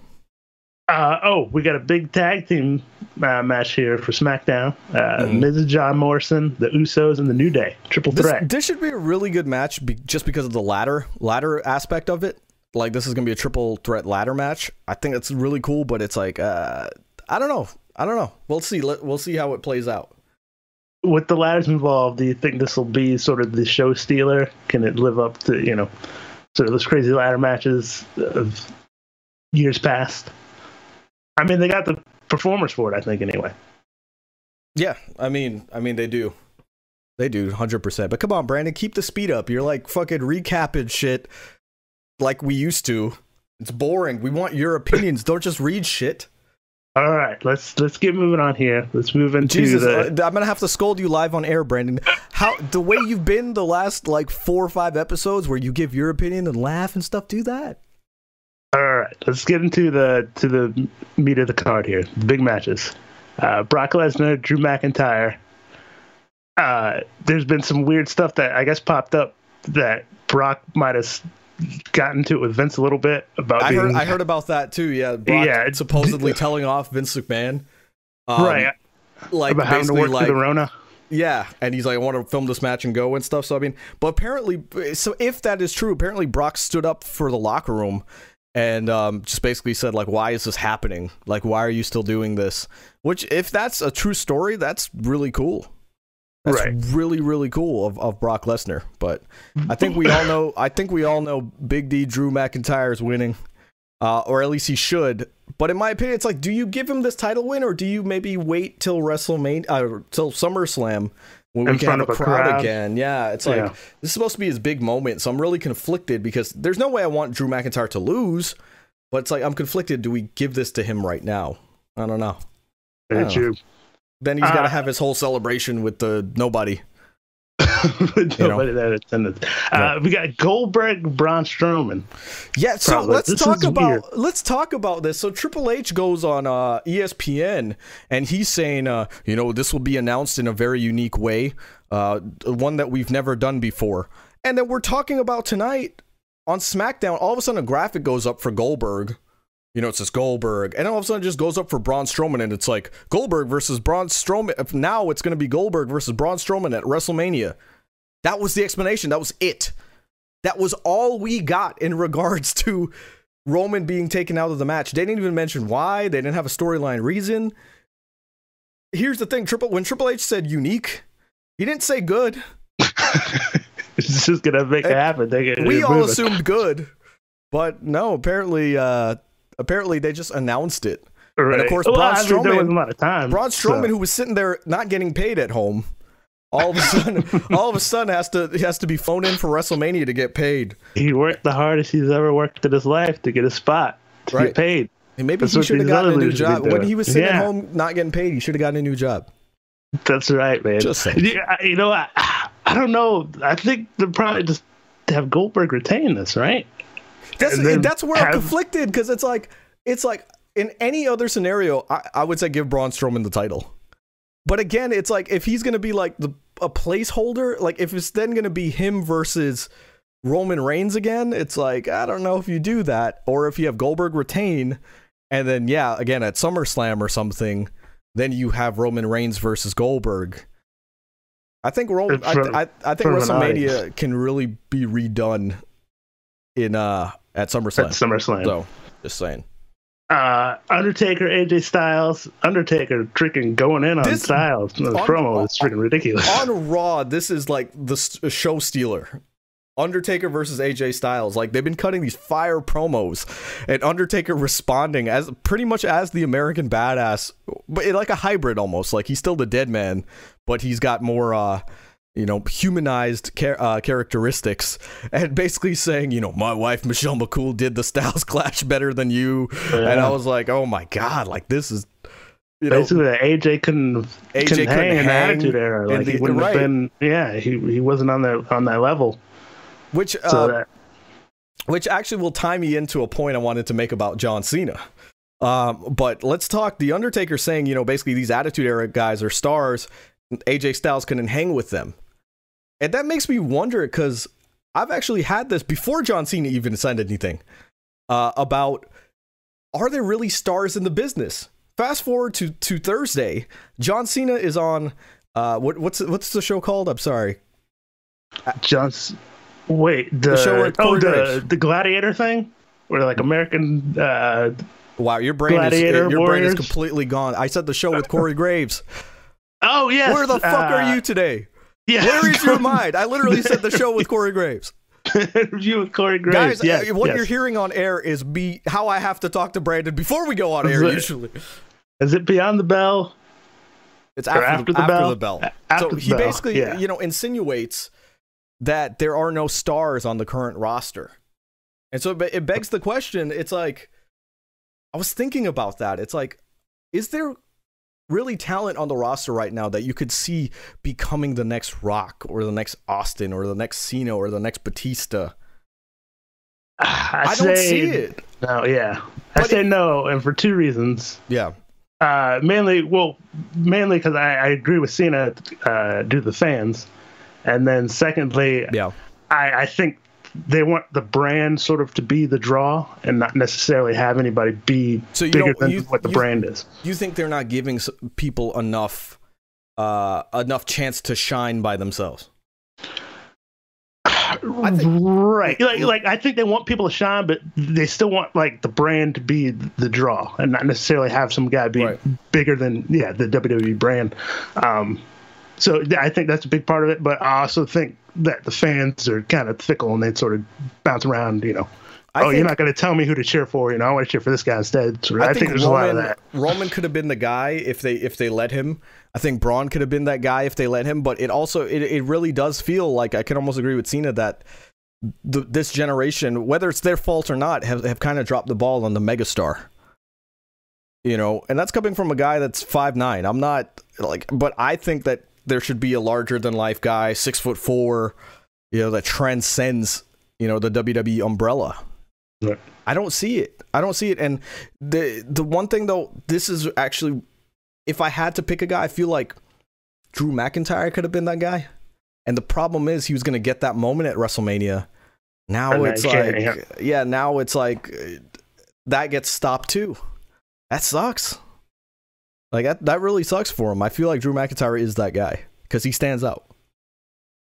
Uh, oh, we got a big tag team uh, match here for SmackDown. Uh, Mhm. Miz and John Morrison, the Usos, and the New Day. Triple This, threat. this should be a really good match be, just because of the ladder ladder aspect of it. Like this is gonna be a triple threat ladder match. I think it's really cool, but it's like uh, I don't know. I don't know. We'll see. Let, we'll see how it plays out. with the ladders involved, do you think this will be sort of the show stealer? Can it live up to you know sort of those crazy ladder matches of years past? I mean, they got the performers for it, I think, anyway. Yeah, I mean, I mean they do, they do, hundred percent. But come on, Brandon, keep the speed up. You're like fucking recapping shit like we used to. It's boring. We want your opinions. Don't just read shit. All right, let's let's get moving on here. Let's move into Jesus, the. I'm gonna have to scold you live on air, Brandon. How the way you've been the last like four or five episodes, where you give your opinion and laugh and stuff. Do that. All right, let's get into the to the meat of the card here. The big matches. Uh, Brock Lesnar, Drew McIntyre. Uh, there's been some weird stuff that I guess popped up that Brock might have gotten to it with Vince a little bit about I being heard. I heard about that too. Yeah, Brock Yeah, it- supposedly *laughs* telling off Vince McMahon. Um, right Like about having to basically work like through the Rona. Yeah, and he's like, I want to film this match and go and stuff. So I mean, but apparently, so if that is true, apparently Brock stood up for the locker room and um, just basically said like, "Why is this happening? Like, why are you still doing this?" Which, if that's a true story, that's really cool. That's Right. really really cool of, of Brock Lesnar. But I think we all *laughs* know. I think we all know Big D Drew McIntyre is winning, uh, or at least he should. But in my opinion, it's like, do you give him this title win, or do you maybe wait till WrestleMania, uh, till SummerSlam, when we In can front have a of a crowd, crowd? again? Yeah, it's like Yeah. this is supposed to be his big moment, so I'm really conflicted because there's no way I want Drew McIntyre to lose, but it's like I'm conflicted. Do we give this to him right now? I don't know. Very Oh. true. Then he's got to Uh, have his whole celebration with the nobody. With *laughs* You know? Nobody in attendance. Uh, we got Goldberg, Braun Strowman. Yeah, so Probably. let's This talk about weird. let's talk about this. So Triple H goes on uh, ESPN and he's saying, uh, you know, this will be announced in a very unique way, uh, one that we've never done before. And then we're talking about tonight on SmackDown. All of a sudden, a graphic goes up for Goldberg. You know, it says Goldberg, and all of a sudden, it just goes up for Braun Strowman, and it's like Goldberg versus Braun Strowman. Now it's going to be Goldberg versus Braun Strowman at WrestleMania. That was the explanation. That was it. That was all we got in regards *laughs* to Roman being taken out of the match. They didn't even mention why. They didn't have a storyline reason. Here's the thing: Triple when Triple H said unique, he didn't say good. *laughs* it's just gonna make it happen. We all assumed good, but no. Apparently, uh, apparently they just announced it. Right. of course, well, Braun mean, there Strowman- wasn't a lot of time. Braun so- Strowman, who was sitting there not getting paid at home, all of a sudden, *laughs* all of a sudden has to he has to be phoned in for WrestleMania to get paid. he worked the hardest he's ever worked in his life to get a spot to Right. get paid. And maybe That's he should have gotten a new job when he was sitting at home not getting paid. He should have gotten a new job. That's right, man. Just saying. You, you know, I, I don't know. I think they're probably just to have Goldberg retain this, right? That's that's where I'm conflicted because it's like it's like in any other scenario, I, I would say give Braun Strowman the title. But again, it's like if he's gonna be like the a placeholder, like if it's then gonna be him versus Roman Reigns again, it's like I don't know if you do that or if you have Goldberg retain, and then yeah, again at SummerSlam or something, then you have Roman Reigns versus Goldberg. I think Roman, I, I, I think WrestleMania can really be redone in uh at SummerSlam. At SummerSlam. So, just saying. uh, Undertaker, AJ Styles, Undertaker freaking going in on This- Styles. The on- promo is freaking ridiculous. On Raw, this is like the show stealer. Undertaker versus AJ Styles. Like they've been cutting these fire promos, and Undertaker responding as pretty much as the American badass, but like a hybrid almost. Like he's still the dead man, but he's got more, uh, you know, humanized char- uh, characteristics, and basically saying, you know, my wife Michelle McCool did the Styles Clash better than you, and I was like, oh my god, like this is. You know, Basically, AJ couldn't, AJ couldn't couldn't hang in the Attitude Era. Like he wouldn't right. have been. Yeah, he he wasn't on that on that level. which uh, that which actually will tie me into a point I wanted to make about John Cena. Um, but let's talk. The Undertaker saying, you know, basically these Attitude Era guys are stars. AJ Styles couldn't hang with them, and that makes me wonder because I've actually had this before John Cena even signed anything uh, about are there really stars in the business? Fast forward to to Thursday, John Cena is on. Uh, what, what's what's the show called? I'm sorry. John's. Wait, the, show with oh Corey the Graves. the Gladiator thing, where like American. Uh, Wow, your brain is your brain is completely gone. I said the show with Corey Graves. *laughs* oh yes. Where the fuck uh, are you today? Yeah, Where is your mind? I literally said the show with Corey Graves. *laughs* Interview with Corey Graves. Guys, yes, uh, what yes. you're hearing on air is be how I have to talk to Brandon before we go on air. Is it- Usually, Is it Beyond the Bell? it's after, after the, the after bell? the bell. After so he bell, basically, yeah. you know, insinuates that there are no stars on the current roster, and so it begs the question. It's like I was thinking about that. It's like, is there really talent on the roster right now that you could see becoming the next Rock or the next Austin or the next Cena or the next Batista? I, I, don't say, see it. No, yeah. I say it- no, and for two reasons. Yeah. Uh, mainly, well, mainly because I, I agree with Cena uh, due to the fans, and then secondly, Yeah. I, I think they want the brand sort of to be the draw and not necessarily have anybody be So you bigger than you- what the you- brand is. You think they're not giving people enough uh enough chance to shine by themselves? think- right. Like, like I think they want people to shine, but they still want like the brand to be the draw and not necessarily have some guy be Right. bigger than yeah the WWE brand. Um, so I think that's a big part of it. But I also think that the fans are kind of fickle and they sort of bounce around. You know, I oh, think, you're not going to tell me who to cheer for. You know, I want to cheer for this guy instead. So I, think, there's Roman, a lot of that. Roman could have been the guy if they if they let him. I think Braun could have been that guy if they let him. But it also it, it really does feel like I can almost agree with Cena that the, this generation, whether it's their fault or not, have have kind of dropped the ball on the megastar. You know, and that's coming from a guy that's five nine. I'm not like, but I think that there should be a larger than life guy, six foot four, you know, that transcends, you know, the WWE umbrella. Right. I don't see it. I don't see it. And the the one thing though, this is actually, if I had to pick a guy, I feel like Drew McIntyre could have been that guy. And the problem is, he was going to get that moment at WrestleMania. Now And it's like, yeah. yeah, now it's like that gets stopped too. That sucks. Like that, that really sucks for him. I feel like Drew McIntyre is that guy because he stands out.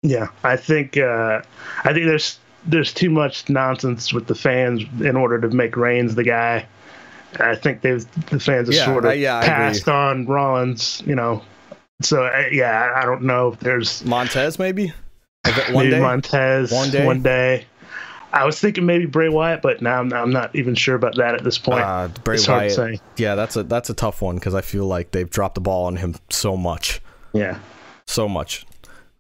Yeah, I think uh, I think there's there's too much nonsense with the fans in order to make Reigns the guy. I think they've the fans have Yeah, sort of I- yeah, passed on Rollins, you know. So uh, yeah, I don't know if there's Montez, maybe. One maybe day. Montez One day? One day. I was thinking maybe Bray Wyatt, but now I'm, I'm not even sure about that at this point. Uh, Bray it's Wyatt. say. Yeah, that's a that's a tough one because I feel like they've dropped the ball on him so much, Yeah, so much.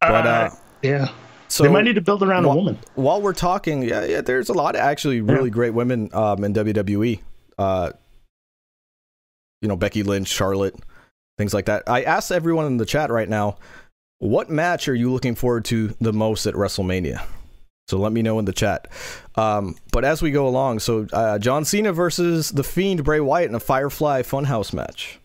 But uh, Uh, yeah. so they might need to build around a woman. While we're talking, yeah, yeah, there's a lot of actually really great women um, in WWE. Uh, you know, Becky Lynch, Charlotte, things like that. I asked everyone in the chat right now, what match are you looking forward to the most at WrestleMania? So let me know in the chat. Um, but as we go along, so uh, John Cena versus the Fiend Bray Wyatt in a Firefly Funhouse match.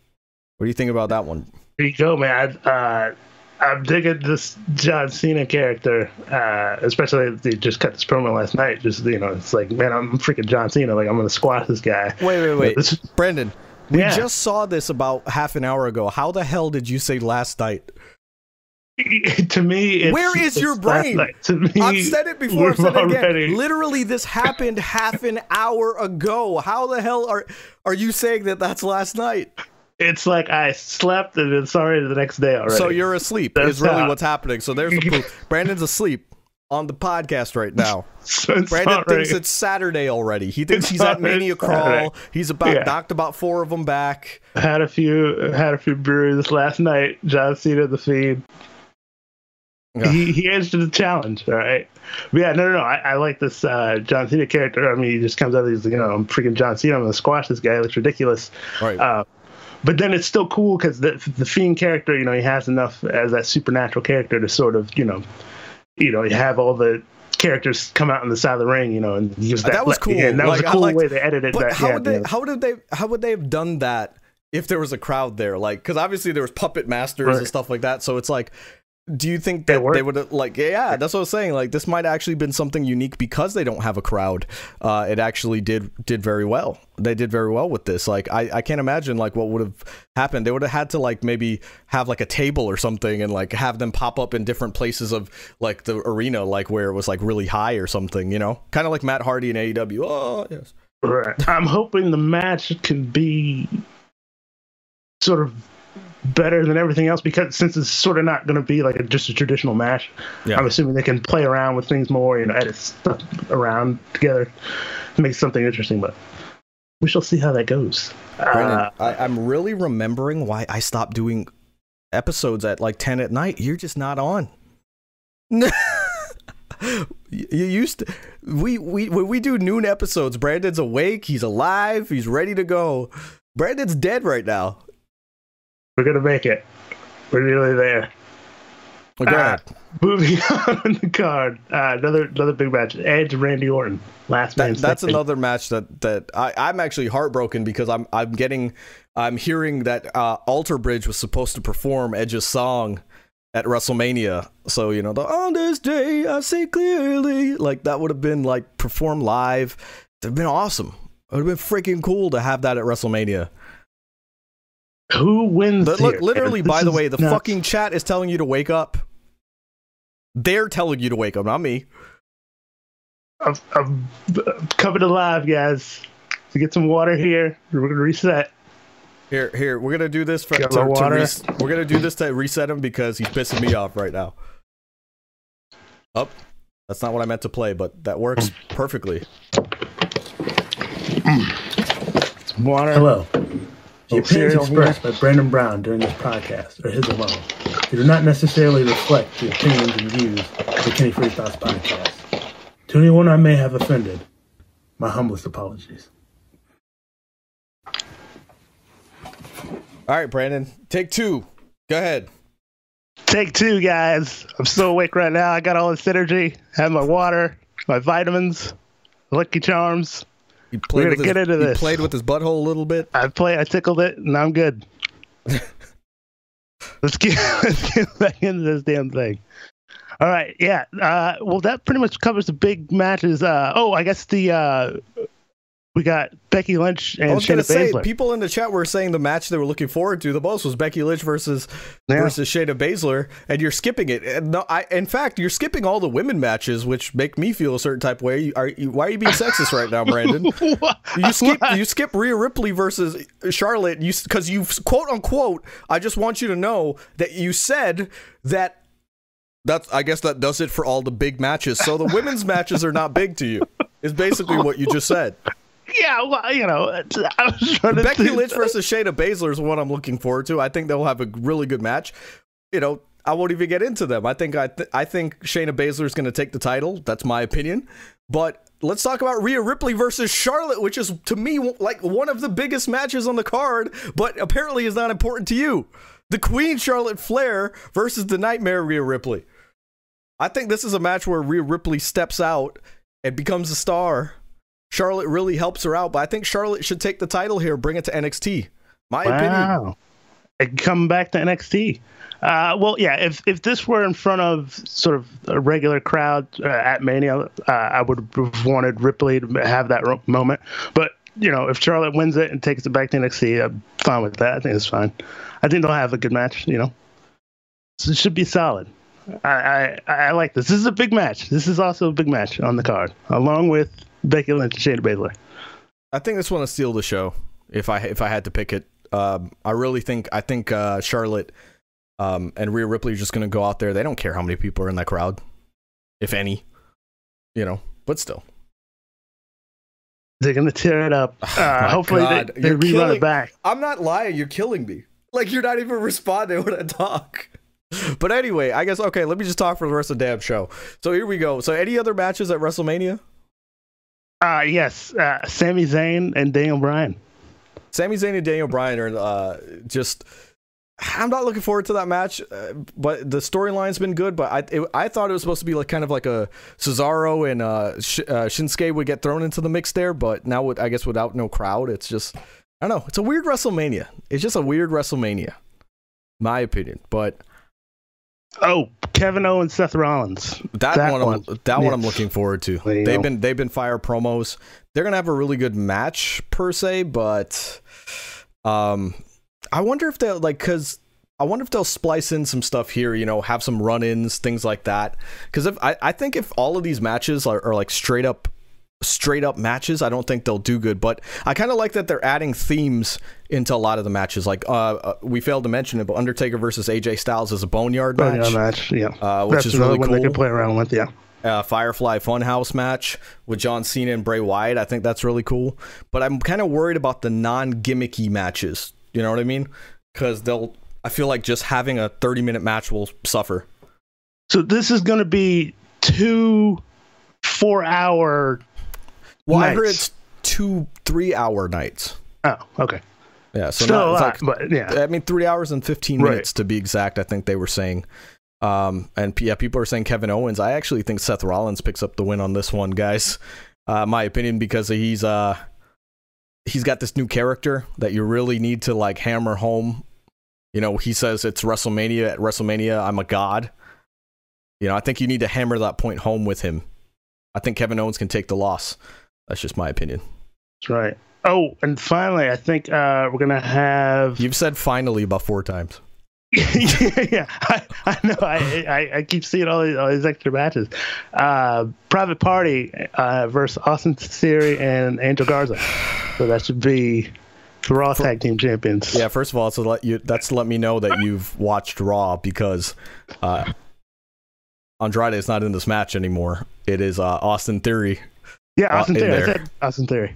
What do you think about that one? There you go, man. Uh, I'm digging this John Cena character, uh, especially they just cut this promo last night. Just you know, it's like, man, I'm freaking John Cena. Like I'm gonna squash this guy. Wait, wait, wait, This- Brandon. We Yeah. just saw this about half an hour ago. How the hell did you say last night? *laughs* to me, it's, Where is your brain? To me, I've said it before. I've said it again. already- Literally, this happened half an hour ago. How the hell are are you saying that that's last night? It's like I slept and it's already the next day already. So you're asleep. That's is really how- what's happening. So there's the *laughs* proof. Brandon's asleep on the podcast right now. *laughs* So Brandon thinks it's Saturday already. He thinks It's he's at Mania Saturday. Crawl. He's about Yeah. knocked about four of them back. had a few had a few brews last night. John Cena the feed. Yeah. He he answered the challenge, all right. But yeah, no, no, no. I, I like this uh, John Cena character. I mean, he just comes out. He's you know, I'm freaking John Cena. I'm gonna squash this guy. It looks ridiculous. Right. Uh, but then it's still cool because the the fiend character, you know, he has enough as that supernatural character to sort of, you know, you know, you have all the characters come out on the side of the ring, you know, and use that. that was cool. And that was Like, a I cool liked- way they edited But that. how yeah, would they? How would they? How would they have done that if there was a crowd there? Like, because obviously there was puppet masters and stuff like that. So it's like, do you think that they would have like? Yeah, that's what I was saying. Like, this might actually been something unique because they don't have a crowd. Uh, it actually did did very well. They did very well with this. Like, I I can't imagine like what would have happened. They would have had to like maybe have like a table or something and like have them pop up in different places of like the arena, like where it was like really high or something. You know, kind of like Matt Hardy and AEW. Oh yes. Right. I'm hoping the match can be sort of better than everything else because since it's sort of not going to be like a, just a traditional match, Yeah. I'm assuming they can play around with things more, you know, edit stuff around together to make something interesting. But we shall see how that goes. Brandon, Uh, I, I'm really remembering why I stopped doing episodes at like 10 at night. You're just not on. you *laughs* you used to, we, we, when we do noon episodes, Brandon's awake, he's alive, he's ready to go. Brandon's dead right now. We're going to make it. We're nearly there. Go Uh. Moving *laughs* on the card, uh, another another big match: Edge, Randy Orton, last man. That's standing. another match that that I, I'm actually heartbroken because I'm I'm getting I'm hearing that uh, Alter Bridge was supposed to perform Edge's song at WrestleMania. So you know the on this day I see clearly like that would have been like performed live. It'd have been awesome. It would have been freaking cool to have that at WrestleMania. Who wins? But look, here? literally, This by the way, the nuts. fucking chat is telling you to wake up. They're telling you to wake up, not me. I'm, I'm coming alive, guys. To get some water here, we're gonna reset. Here, here, we're gonna do this for to, my to water. res- we're gonna do this to reset him because he's pissing me off right now. Up, that's not what I meant to play, but that works hmm. perfectly. Water. Hello. The oh, opinions expressed by Brandon Brown during this podcast are his alone. They do not necessarily reflect the opinions and views of the Kenny Free Thoughts podcast. To anyone I may have offended, my humblest apologies. All right, Brandon, take two. Go ahead. Take two, guys. I'm still awake right now. I got all this energy. I Have my water, my vitamins, Lucky Charms. He played gonna with his, get into this. played with his butthole a little bit. I play. I tickled it, and I'm good. *laughs* let's get *laughs* let's get back into this damn thing. All right, yeah. Uh, well, that pretty much covers the big matches. Uh, oh, I guess the uh, we got Becky Lynch and I was Shayna say, Baszler. people in the chat were saying the match they were looking forward to the most was Becky Lynch versus Yeah. versus Shayna Baszler, and you're skipping it. And no, I, in fact, you're skipping all the women matches, which make me feel a certain type of way. You, are you, why are you being sexist right now, *laughs* Brandon? You skip you skip Rhea Ripley versus Charlotte. You because you quote unquote. I just want you to know that you said that. That's I guess that does it for all the big matches. So the women's matches are not big to you. Is basically what you just said. Yeah, well, you know, I was trying to Becky Lynch versus Shayna Baszler is what I'm looking forward to. I think they'll have a really good match. You know, I won't even get into them. I think I th- I think Shayna Baszler is going to take the title. That's my opinion. But let's talk about Rhea Ripley versus Charlotte, which is to me like one of the biggest matches on the card, but apparently is not important to you. The Queen Charlotte Flair versus the Nightmare Rhea Ripley. I think this is a match where Rhea Ripley steps out and becomes a star. Charlotte really helps her out, but I think Charlotte should take the title here, bring it to NXT. My opinion. Wow. And come back to NXT. Uh, well, yeah. If if this were in front of sort of a regular crowd uh, at Mania, uh, I would have wanted Ripley to have that moment. But you know, if Charlotte wins it and takes it back to NXT, I'm fine with that. I think it's fine. I think they'll have a good match. You know, so it should be solid. I, I I like this. This is a big match. This is also a big match on the card, along with Becky Lynch and Shayna Baszler. I think this one will steal the show. If I if I had to pick it, um, I really think I think uh, Charlotte um, and Rhea Ripley are just going to go out there. They don't care how many people are in that crowd, if any, you know. But still, They're gonna tear it up. *sighs* Uh, Oh my hopefully, God. they, they You're rerun killing- it back. I'm not lying. You're killing me. Like you're not even responding when I talk. *laughs* But anyway, I guess okay. Let me just talk for the rest of the damn show. So here we go. So any other matches at WrestleMania? Uh, yes, uh, Sami Zayn and Daniel Bryan. Sami Zayn and Daniel Bryan are uh, just. I'm not looking forward to that match, uh, but the storyline's been good. But I it, I thought it was supposed to be like kind of like a Cesaro and uh, Sh- uh, Shinsuke would get thrown into the mix there. But now, with, I guess without no crowd, it's just I don't know. It's a weird WrestleMania. It's just a weird WrestleMania, my opinion. But Oh, Kevin Owens, Seth Rollins. that, That one, one. I'm, that one I'm looking forward to. They've been they've been fire promos. They're gonna have a really good match per se, but um, I wonder if they'll like because I wonder if they'll splice in some stuff here. You know, have some run-ins, things like that. Because if I, I think if all of these matches are, are like straight up straight up matches i don't think they'll do good but i kind of like that they're adding themes into a lot of the matches like uh, uh we failed to mention it but undertaker versus aj styles is a boneyard Oh, match yeah, match. Yeah, uh, which that's is really one cool they can play around with. Yeah, uh, Firefly Funhouse match with John Cena and Bray Wyatt. I think that's really cool. But I'm kind of worried about the non gimmicky matches. You know what I mean? Because they'll. I feel like just having a 30 minute match will suffer. so this is going to be two four-hour. Well, I heard it's two three hour nights. Oh, okay. Yeah, so Still not, a lot, like but yeah. I mean, three hours and 15 Right. minutes to be exact, I think they were saying. Um, and yeah, people are saying Kevin Owens. I actually think Seth Rollins picks up the win on this one, guys. Uh, my opinion, because he's uh, he's got this new character that you really need to like hammer home. You know, he says it's WrestleMania. At WrestleMania, I'm a god. You know, I think you need to hammer that point home with him. I think Kevin Owens can take the loss. That's just my opinion. That's right. Oh, and finally, I think uh, we're gonna have. You've said finally about four times. *laughs* yeah, yeah. I, I know. I, I I keep seeing all these, all these extra matches. Uh, Private Party uh, versus Austin Theory and Angel Garza. So that should be the Raw Tag Team Champions. Yeah, first of all, to let you that's let me know that you've watched Raw because uh, Andrade is not in this match anymore. It is uh, Austin Theory. Yeah. uh, Austin in Theory. I said Austin Theory.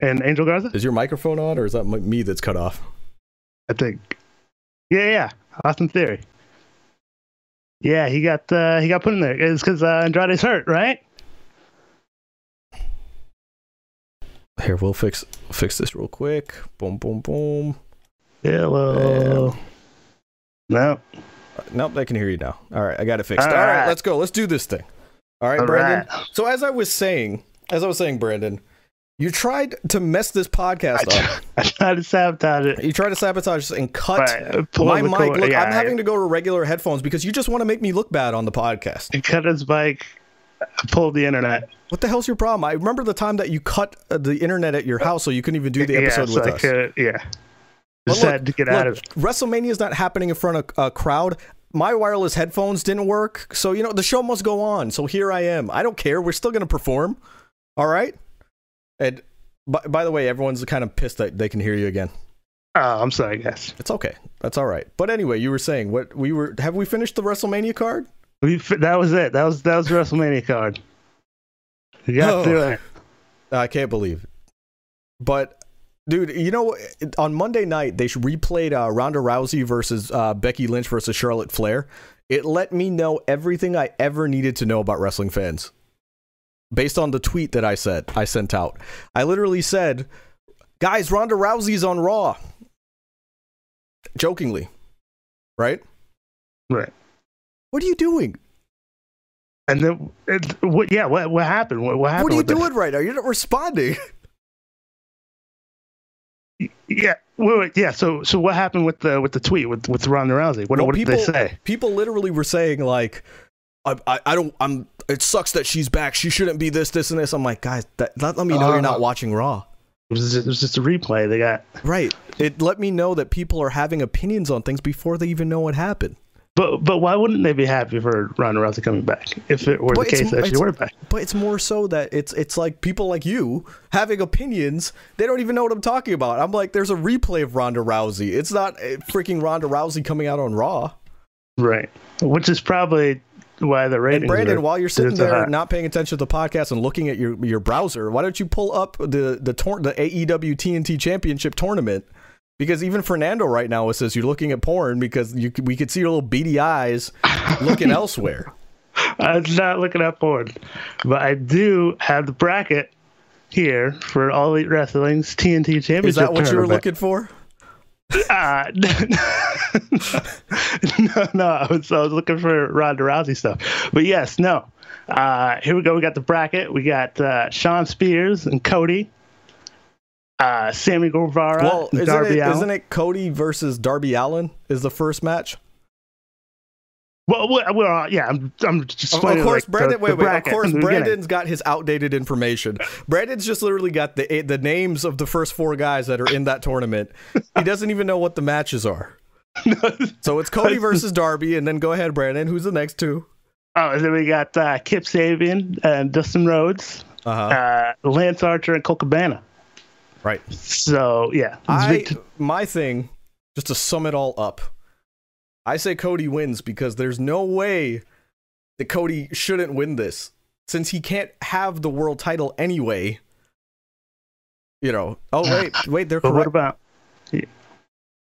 And Angel Garza. Is your microphone on, or is that me that's cut off? I think. Yeah, yeah. Austin Theory. Yeah, he got uh, he got put in there. It's because uh, Andrade's hurt, right? Here, we'll fix fix this real quick. Boom, boom, boom. Hello. No. Nope, they can hear you now. All right, I got it fixed. All All right, right. let's go. Let's do this thing. All right, All Brandon. right. So as I was saying, as I was saying, Brandon, you tried to mess this podcast up. *laughs* I tried to sabotage it. You tried to sabotage and cut Right, my mic. cord. Look, Yeah, I'm having to go to regular headphones because you just want to make me look bad on the podcast. He cut his mic. Pulled the internet. What the hell's your problem? I remember the time that you cut uh, the internet at your house so you couldn't even do the episode yeah, so with I us. could- yeah. Just had to get out of it. WrestleMania is not happening in front of a crowd. My wireless headphones didn't work, so you know the show must go on. So here I am. I don't care. We're still gonna perform. All right. And by, by the way, everyone's kind of pissed that they can hear you again. Oh, I'm sorry, guys. It's okay. That's all right. But anyway, you were saying what we were. Have we finished the WrestleMania card? We that was it. That was that was the WrestleMania card. You got Oh. through it. I can't believe it. But, dude, you know, on Monday night, they replayed uh, Ronda Rousey versus uh, Becky Lynch versus Charlotte Flair. It let me know everything I ever needed to know about wrestling fans based on the tweet that I said, I sent out. I literally said, guys, Ronda Rousey's on Raw. Jokingly, right? Right. What are you doing? And then, it, what? Yeah, what what happened? What, what happened? What are you doing right now? You're not responding. *laughs* Yeah, wait, wait, yeah. So, so what happened with the with the tweet with with Ronda Rousey? What, Well, what did they say? People literally were saying like, I, I, I don't, I'm. It sucks that she's back. She shouldn't be this, this, and this. I'm like, guys, that, that let me know you're not Uh. watching Raw. It was, just, it was just a replay. They got, Right. It let me know that people are having opinions on things before they even know what happened. But but why wouldn't they be happy for Ronda Rousey coming back if it were But the case that she were back? But it's more so that it's it's like people like you having opinions. They don't even know what I'm talking about. I'm like, there's a replay of Ronda Rousey. It's not uh, freaking Ronda Rousey coming out on Raw. Right. Which is probably why the ratings. And Brandon, are- while you're sitting there high. not paying attention to the podcast and looking at your, your browser, why don't you pull up the the tor- the AEW TNT Championship tournament? Because even Fernando right now says you're looking at porn because you we could see your little beady eyes looking *laughs* elsewhere. I'm not looking at porn, but I do have the bracket here for All Elite Wrestling's TNT Championship. Is that what you were looking for? Uh, *laughs* no, no, I was, I was looking for Ronda Rousey stuff. But yes, no. Uh, here we go. We got the bracket. We got uh, Shawn Spears and Cody, uh, Sammy Guevara, Well, isn't it, isn't it Cody versus Darby Allin is the first match? Well, well, well, yeah, I'm, I'm just Of, of course, like, Brandon. the, wait, the wait. Of course, from the beginning. Brandon's got his outdated information. Brandon's just literally got the the names of the first four guys that are in that tournament. He doesn't even know what the matches are. *laughs* So it's Cody versus Darby, and then go ahead, Brandon. Who's the next two? Oh, and then we got uh, Kip Sabian and Dustin Rhodes, Uh-huh. uh, Lance Archer and Colt Cabana. Right. So yeah, my thing, just to sum it all up, I say Cody wins because there's no way that Cody shouldn't win this since he can't have the world title anyway. You know. Oh *sighs* wait, wait, they're but what correct. about?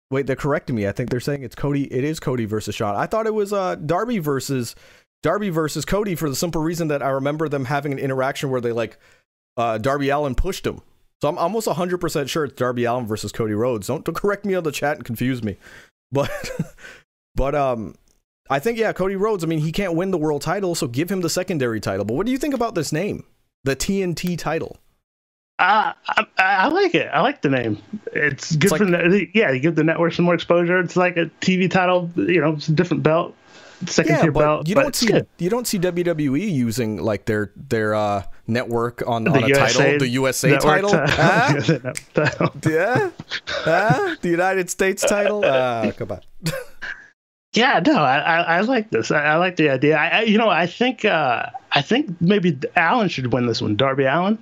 Wait, they're correcting me. I think they're saying it's Cody. It is Cody versus Shawn. I thought it was uh Darby versus Darby versus Cody for the simple reason that I remember them having an interaction where they like uh Darby Allin pushed him. So I'm almost 100% sure it's Darby Allin versus Cody Rhodes. Don't, don't correct me on the chat and confuse me. But *laughs* but um I think yeah, Cody Rhodes, I mean, he can't win the world title, so give him the secondary title. But what do you think about this name? The TNT title. Uh, I, I like it. I like the name. It's good It's for the, yeah. You give the network some more exposure. It's like a TV title. You know, it's a different belt, second yeah, tier but belt. you don't see good. you don't see WWE using like their their uh, network on, The on a USA title, the USA title. Huh? *laughs* Title. *laughs* yeah, Huh? the United States title. Uh, *laughs* come on, Yeah, no, I, I, I like this. I, I like the idea. I, you know, I think, uh, I think maybe Allin should win this one. Darby Allin,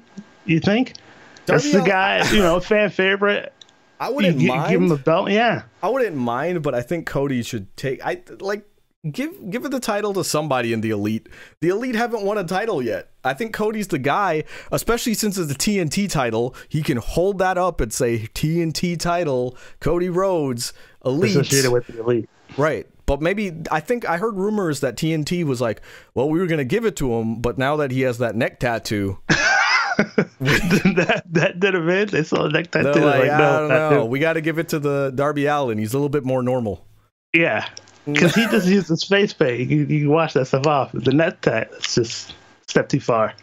you think? That's the guy, you know, fan favorite. I wouldn't gi- mind. give him a belt, yeah. I wouldn't mind, but I think Cody should take. I like give give it the title to somebody in the elite. The elite haven't won a title yet. I think Cody's the guy, especially since it's the TNT title. He can hold that up and say TNT title, Cody Rhodes, elite. Associated with the elite. Right. But maybe I think I heard rumors that TNT was like, well, we were going to give it to him, but now that he has that neck tattoo, *laughs* that that did event. They saw a neck tattoo. like, like, I don't know. doing- We got to give it to the Darby Allin. He's a little bit more normal. Yeah, because he just used his face paint. You, you can wash that stuff off. The net tat, it's just step too far.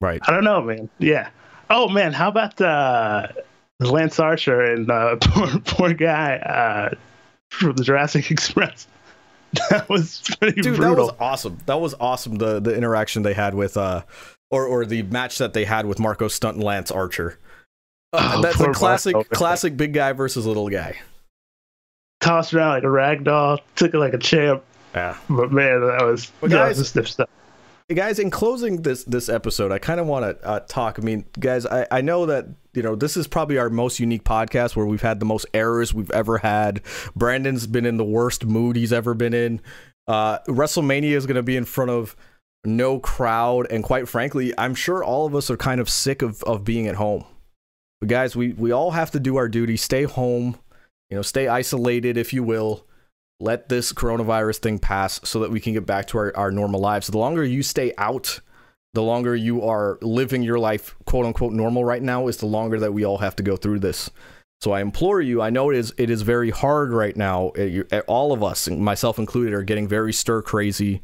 Right. I don't know, man. Yeah. Oh man, how about uh, Lance Archer and uh, *laughs* poor poor guy uh, from the Jurassic *laughs* Express? That was pretty Dude, brutal. that was awesome. That was awesome. The the interaction they had with uh, or or the match that they had with Marko Stunt and Lance Archer. Uh, Oh, that's a classic Marko. classic big guy versus little guy. Tossed around like a rag doll, took it like a champ. Yeah. But man, that was But that guys- was stiff stuff. Guys in closing this this episode i kind of want to uh, talk i mean guys I, I know that you know this is probably our most unique podcast where we've had the most errors we've ever had brandon's been in the worst mood he's ever been in uh, wrestlemania is going to be in front of no crowd and quite frankly i'm sure all of us are kind of sick of, of being at home but guys we, we all have to do our duty stay home you know stay isolated if you will let this coronavirus thing pass so that we can get back to our, our normal lives. The longer you stay out, the longer you are living your life, quote unquote, normal right now, is the longer that we all have to go through this. So I implore you. I know it is it is very hard right now. You- uh, All of us, myself included, are getting very stir crazy,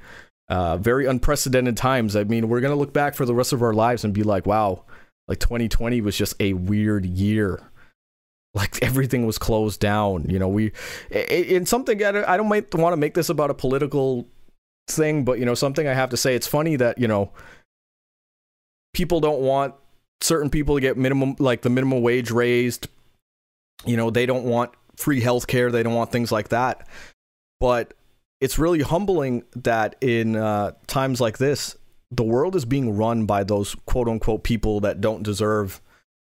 uh, very unprecedented times. I mean, we're gonna look back for the rest of our lives and be like, wow, like 2020 was just a weird year like everything was closed down you know we in something i don't, want to make this about a political thing but you know something i have to say it's funny that you know people don't want certain people to get minimum like the minimum wage raised. You know they don't want free health care they don't want things like that. But it's really humbling that in uh, times like this the world is being run by those quote unquote people that don't deserve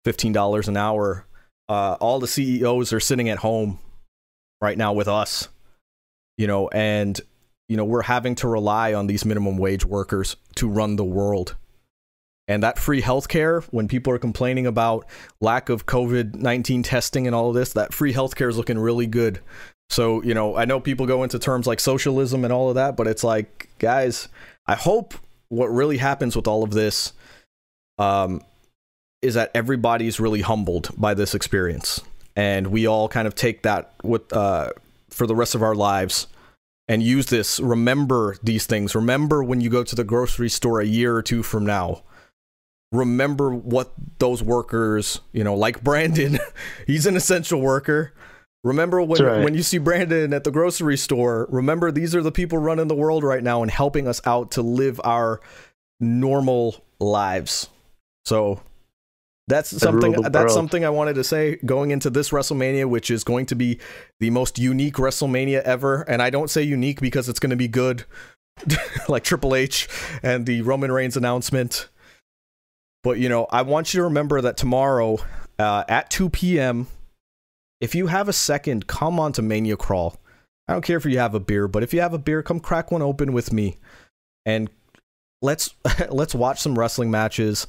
$15 an hour uh, all the CEOs are sitting at home right now with us, you know, and you know we're having to rely on these minimum wage workers to run the world. And that free healthcare, when people are complaining about lack of COVID nineteen testing and all of this, that free healthcare is looking really good. So you know, I know people go into terms like socialism and all of that, but it's like, guys, I hope what really happens with all of this, um, is that everybody's really humbled by this experience. And we all kind of take that with uh, for the rest of our lives and use this. Remember these things. Remember when you go to the grocery store a year or two from now. Remember what those workers you know like brandon *laughs* he's an essential worker. Remember when, right. when you see brandon at the grocery store. Remember these are the people running the world right now and helping us out to live our normal lives. So that's something that's world. something I wanted to say going into this WrestleMania, which is going to be the most unique WrestleMania ever. And I don't say unique because it's going to be good, *laughs* like Triple H and the Roman Reigns announcement. But you know, I want you to remember that tomorrow uh, at 2 p.m., if you have a second, come on to Mania Crawl. I don't care if you have a beer, but if you have a beer, come crack one open with me, and let's *laughs* let's watch some wrestling matches.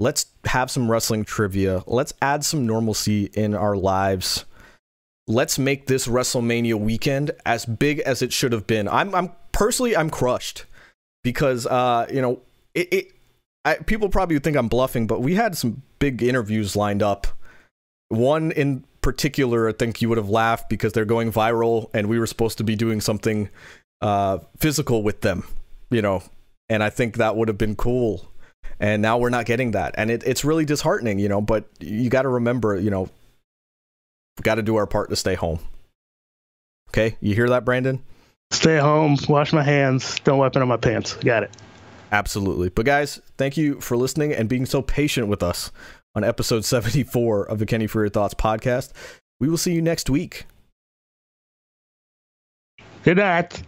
Let's have some wrestling trivia. Let's add some normalcy in our lives. Let's make this WrestleMania weekend as big as it should have been. I'm, I'm personally, I'm crushed because, uh, you know, it, it I, people probably think I'm bluffing, but we had some big interviews lined up. One in particular, I think you would have laughed because they're going viral, and we were supposed to be doing something uh, physical with them, you know, and I think that would have been cool and now we're not getting that. And it, it's really disheartening you know but you got to remember you know we got to do our part to stay home. Okay? You hear that brandon? Stay home, wash my hands, don't wipe it on my pants. Got it. absolutely. But guys thank you for listening and being so patient with us on episode 74 of the kenny for your thoughts podcast. We will see you next week. Good night.